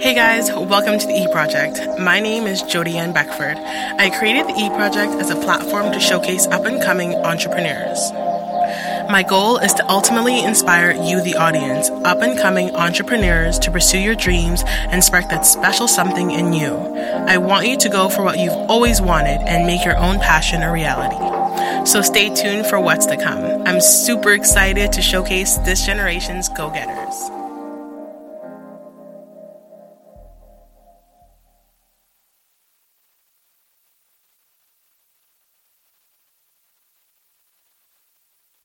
Hey guys, welcome to the E Project. My name is Jody Beckford. I created the E Project as a platform to showcase up and coming entrepreneurs. My goal is to ultimately inspire you, the audience, up and coming entrepreneurs, to pursue your dreams and spark that special something in you. I want you to go for what you've always wanted and make your own passion a reality. So stay tuned for what's to come. I'm super excited to showcase this generation's go getters.